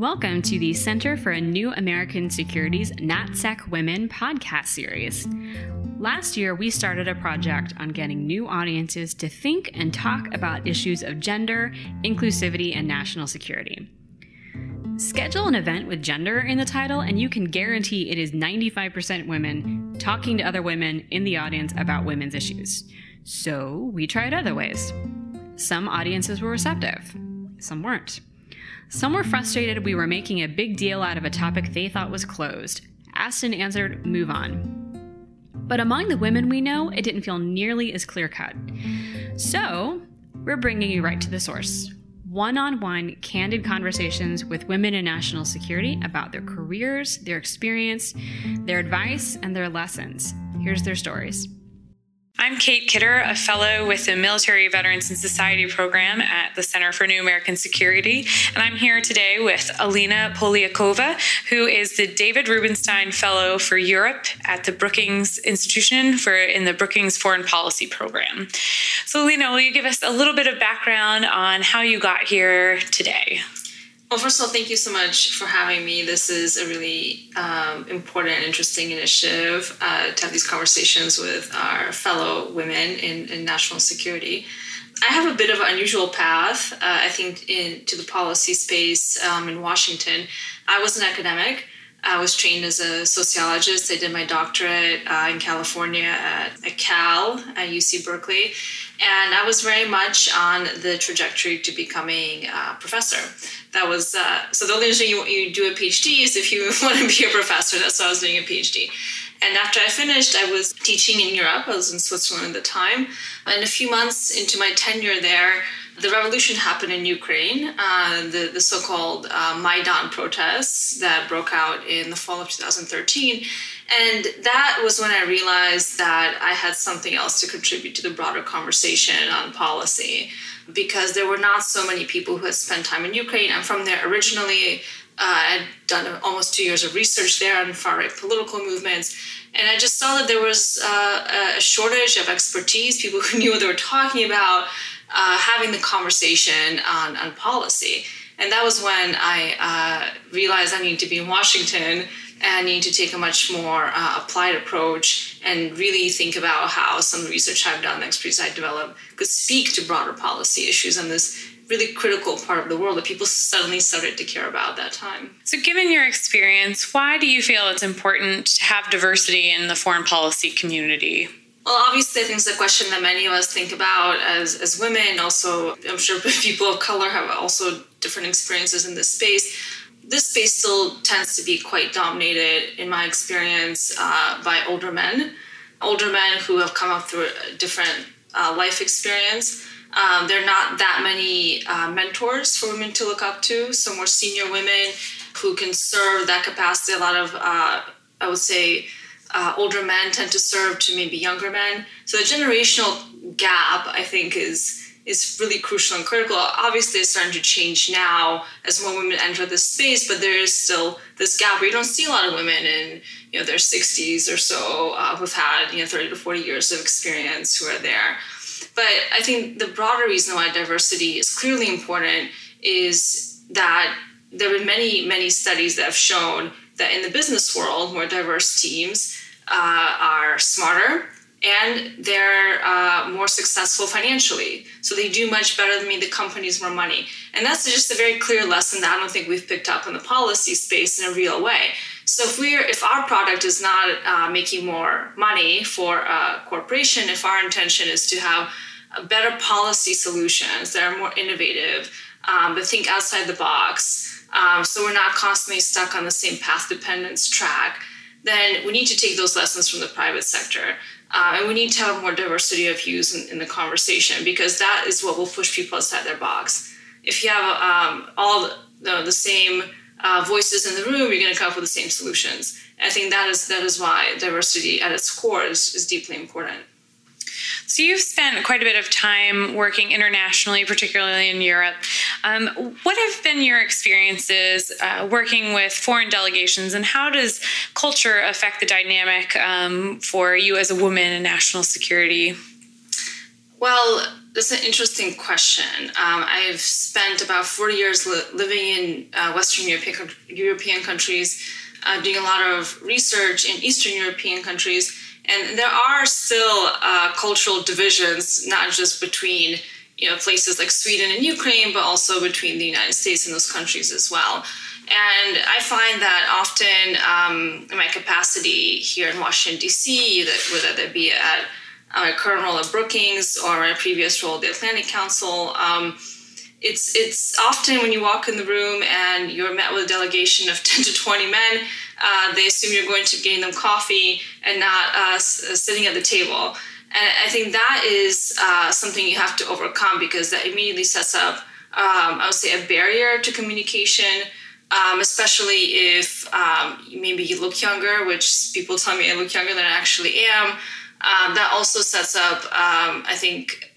Welcome to the Center for a New American Security's NatSec Women podcast series. Last year, we started a project on getting new audiences to think and talk about issues of gender, inclusivity, and national security. Schedule an event with gender in the title, and you can guarantee it is 95% women talking to other women in the audience about women's issues. So we tried other ways. Some audiences were receptive, some weren't. Some were frustrated we were making a big deal out of a topic they thought was closed. And answered, move on. But among the women we know, it didn't feel nearly as clear cut. So, we're bringing you right to the source one on one, candid conversations with women in national security about their careers, their experience, their advice, and their lessons. Here's their stories. I'm Kate Kidder, a fellow with the Military Veterans and Society program at the Center for New American Security. And I'm here today with Alina Polyakova, who is the David Rubenstein Fellow for Europe at the Brookings Institution for in the Brookings Foreign Policy program. So, Alina, will you give us a little bit of background on how you got here today? Well, first of all, thank you so much for having me. This is a really um, important interesting initiative uh, to have these conversations with our fellow women in, in national security. I have a bit of an unusual path, uh, I think, into the policy space um, in Washington. I was an academic. I was trained as a sociologist. I did my doctorate uh, in California at, at Cal at UC Berkeley. And I was very much on the trajectory to becoming a professor. That was, uh, so the only reason you, you do a PhD is if you want to be a professor. That's why I was doing a PhD. And after I finished, I was teaching in Europe. I was in Switzerland at the time. And a few months into my tenure there, the revolution happened in Ukraine, uh, the, the so called uh, Maidan protests that broke out in the fall of 2013. And that was when I realized that I had something else to contribute to the broader conversation on policy because there were not so many people who had spent time in Ukraine. I'm from there originally. Uh, I'd done almost two years of research there on far right political movements. And I just saw that there was uh, a shortage of expertise, people who knew what they were talking about, uh, having the conversation on, on policy. And that was when I uh, realized I needed to be in Washington and need to take a much more uh, applied approach and really think about how some research I've done, the expertise I developed, could speak to broader policy issues and this really critical part of the world that people suddenly started to care about at that time. So, given your experience, why do you feel it's important to have diversity in the foreign policy community? Well, obviously, I think it's a question that many of us think about as, as women. Also, I'm sure people of color have also different experiences in this space. This space still tends to be quite dominated, in my experience, uh, by older men. Older men who have come up through a different uh, life experience. Um, there are not that many uh, mentors for women to look up to. So, more senior women who can serve that capacity. A lot of, uh, I would say, uh, older men tend to serve to maybe younger men. So the generational gap, I think, is is really crucial and critical. Obviously, it's starting to change now as more women enter this space, but there is still this gap where you don't see a lot of women in you know their 60s or so uh, who've had you know 30 to 40 years of experience who are there. But I think the broader reason why diversity is clearly important is that there have been many, many studies that have shown that in the business world, more diverse teams uh, are smarter and they're uh, more successful financially. So they do much better than me. The companies more money, and that's just a very clear lesson that I don't think we've picked up in the policy space in a real way. So if we're if our product is not uh, making more money for a corporation, if our intention is to have better policy solutions that are more innovative, um, but think outside the box, um, so we're not constantly stuck on the same path dependence track then we need to take those lessons from the private sector. Uh, and we need to have more diversity of views in, in, the conversation because that is what will push people outside their box. If you have um, all the, the same uh, voices in the room, you're going to come up with the same solutions. I think that is that is why diversity at its core is, is deeply important. So you've spent quite a bit of time working internationally, particularly in Europe. Um, what have been your experiences uh, working with foreign delegations, and how does culture affect the dynamic um, for you as a woman in national security? Well, that's an interesting question. Um, I've spent about 40 years li- living in uh, Western European, European countries, uh, doing a lot of research in Eastern European countries, and there are still uh, cultural divisions, not just between you know places like Sweden and Ukraine, but also between the United States and those countries as well. And I find that often um, in my capacity here in Washington D.C., that whether that be at my current role at Brookings or my previous role at the Atlantic Council. Um, it's it's often when you walk in the room and you're met with a delegation of 10 to 20 men, uh, they assume you're going to gain them coffee and not uh, uh, sitting at the table. And I think that is uh, something you have to overcome because that immediately sets up, um, I would say, a barrier to communication. Um, especially if um, maybe you look younger, which people tell me I look younger than I actually am. Um, that also sets up, um, I think,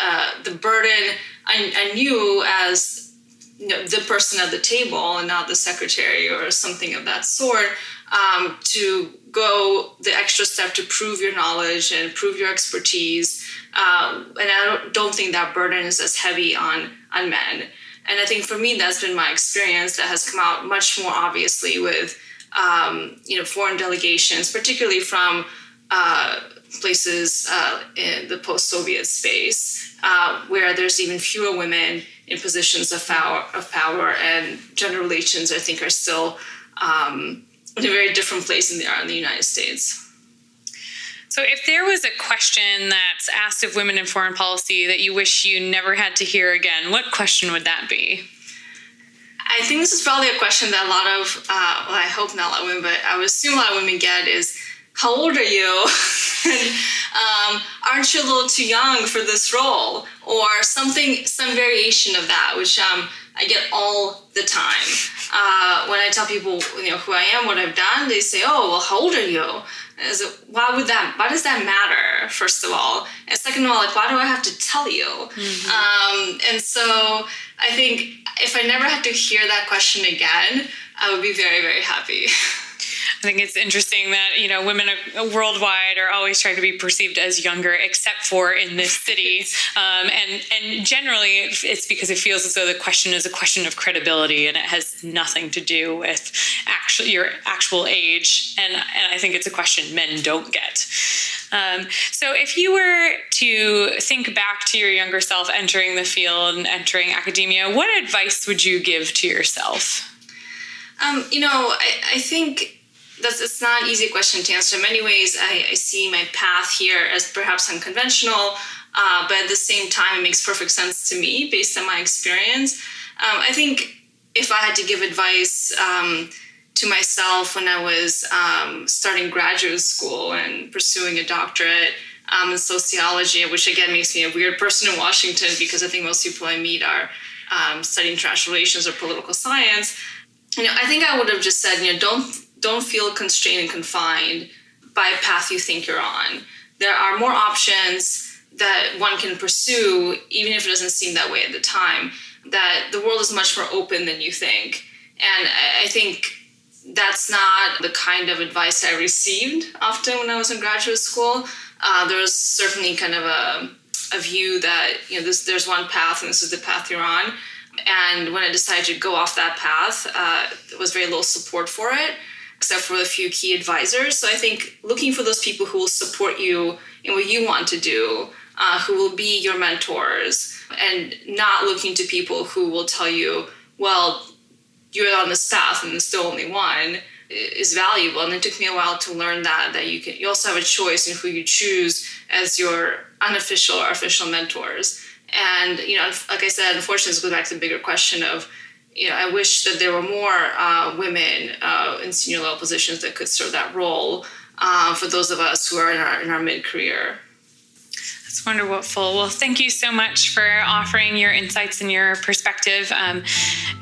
uh, the burden I, I knew as you know, the person at the table and not the secretary or something of that sort um, to go the extra step to prove your knowledge and prove your expertise. Uh, and I don't, don't think that burden is as heavy on, on men. And I think for me, that's been my experience that has come out much more obviously with, um, you know, foreign delegations, particularly from uh, places uh, in the post-Soviet space, uh, where there's even fewer women in positions of power, of power, and gender relations, I think, are still um, in a very different place than they are in the United States. So, if there was a question that's asked of women in foreign policy that you wish you never had to hear again, what question would that be? I think this is probably a question that a lot of, uh, well, I hope not a lot of women, but I would assume a lot of women get is, how old are you? and, um, aren't you a little too young for this role? Or something, some variation of that, which um, I get all the time. Uh, when I tell people, you know, who I am, what I've done, they say, "Oh, well, how old are you?" And so, why would that? Why does that matter? First of all, and second of all, like, why do I have to tell you? Mm-hmm. Um, and so, I think if I never had to hear that question again, I would be very, very happy. I think it's interesting that you know women worldwide are always trying to be perceived as younger, except for in this city, um, and and generally it's because it feels as though the question is a question of credibility, and it has nothing to do with actual your actual age, and and I think it's a question men don't get. Um, so, if you were to think back to your younger self entering the field and entering academia, what advice would you give to yourself? Um, you know, I, I think that's it's not an easy question to answer. In many ways, I, I see my path here as perhaps unconventional, uh, but at the same time, it makes perfect sense to me based on my experience. Um, I think if I had to give advice um, to myself when I was um, starting graduate school and pursuing a doctorate um, in sociology, which again makes me a weird person in Washington because I think most people I meet are um, studying international relations or political science. You know, I think I would have just said, you know, don't don't feel constrained and confined by a path you think you're on. There are more options that one can pursue, even if it doesn't seem that way at the time. That the world is much more open than you think. And I think that's not the kind of advice I received often when I was in graduate school. Uh, there was certainly kind of a, a view that you know this, there's one path and this is the path you're on. And when I decided to go off that path, uh, there was very little support for it except for a few key advisors. So I think looking for those people who will support you in what you want to do, uh, who will be your mentors, and not looking to people who will tell you, well, you're on this path and there's still only one is valuable and it took me a while to learn that that you can you also have a choice in who you choose as your unofficial or official mentors and you know like i said unfortunately this goes back to the bigger question of you know, I wish that there were more uh, women uh, in senior level positions that could serve that role uh, for those of us who are in our, in our mid career. That's wonderful. Well, thank you so much for offering your insights and your perspective. Um,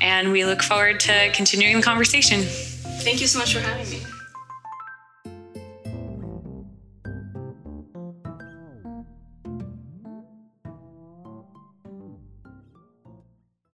and we look forward to continuing the conversation. Thank you so much for having me.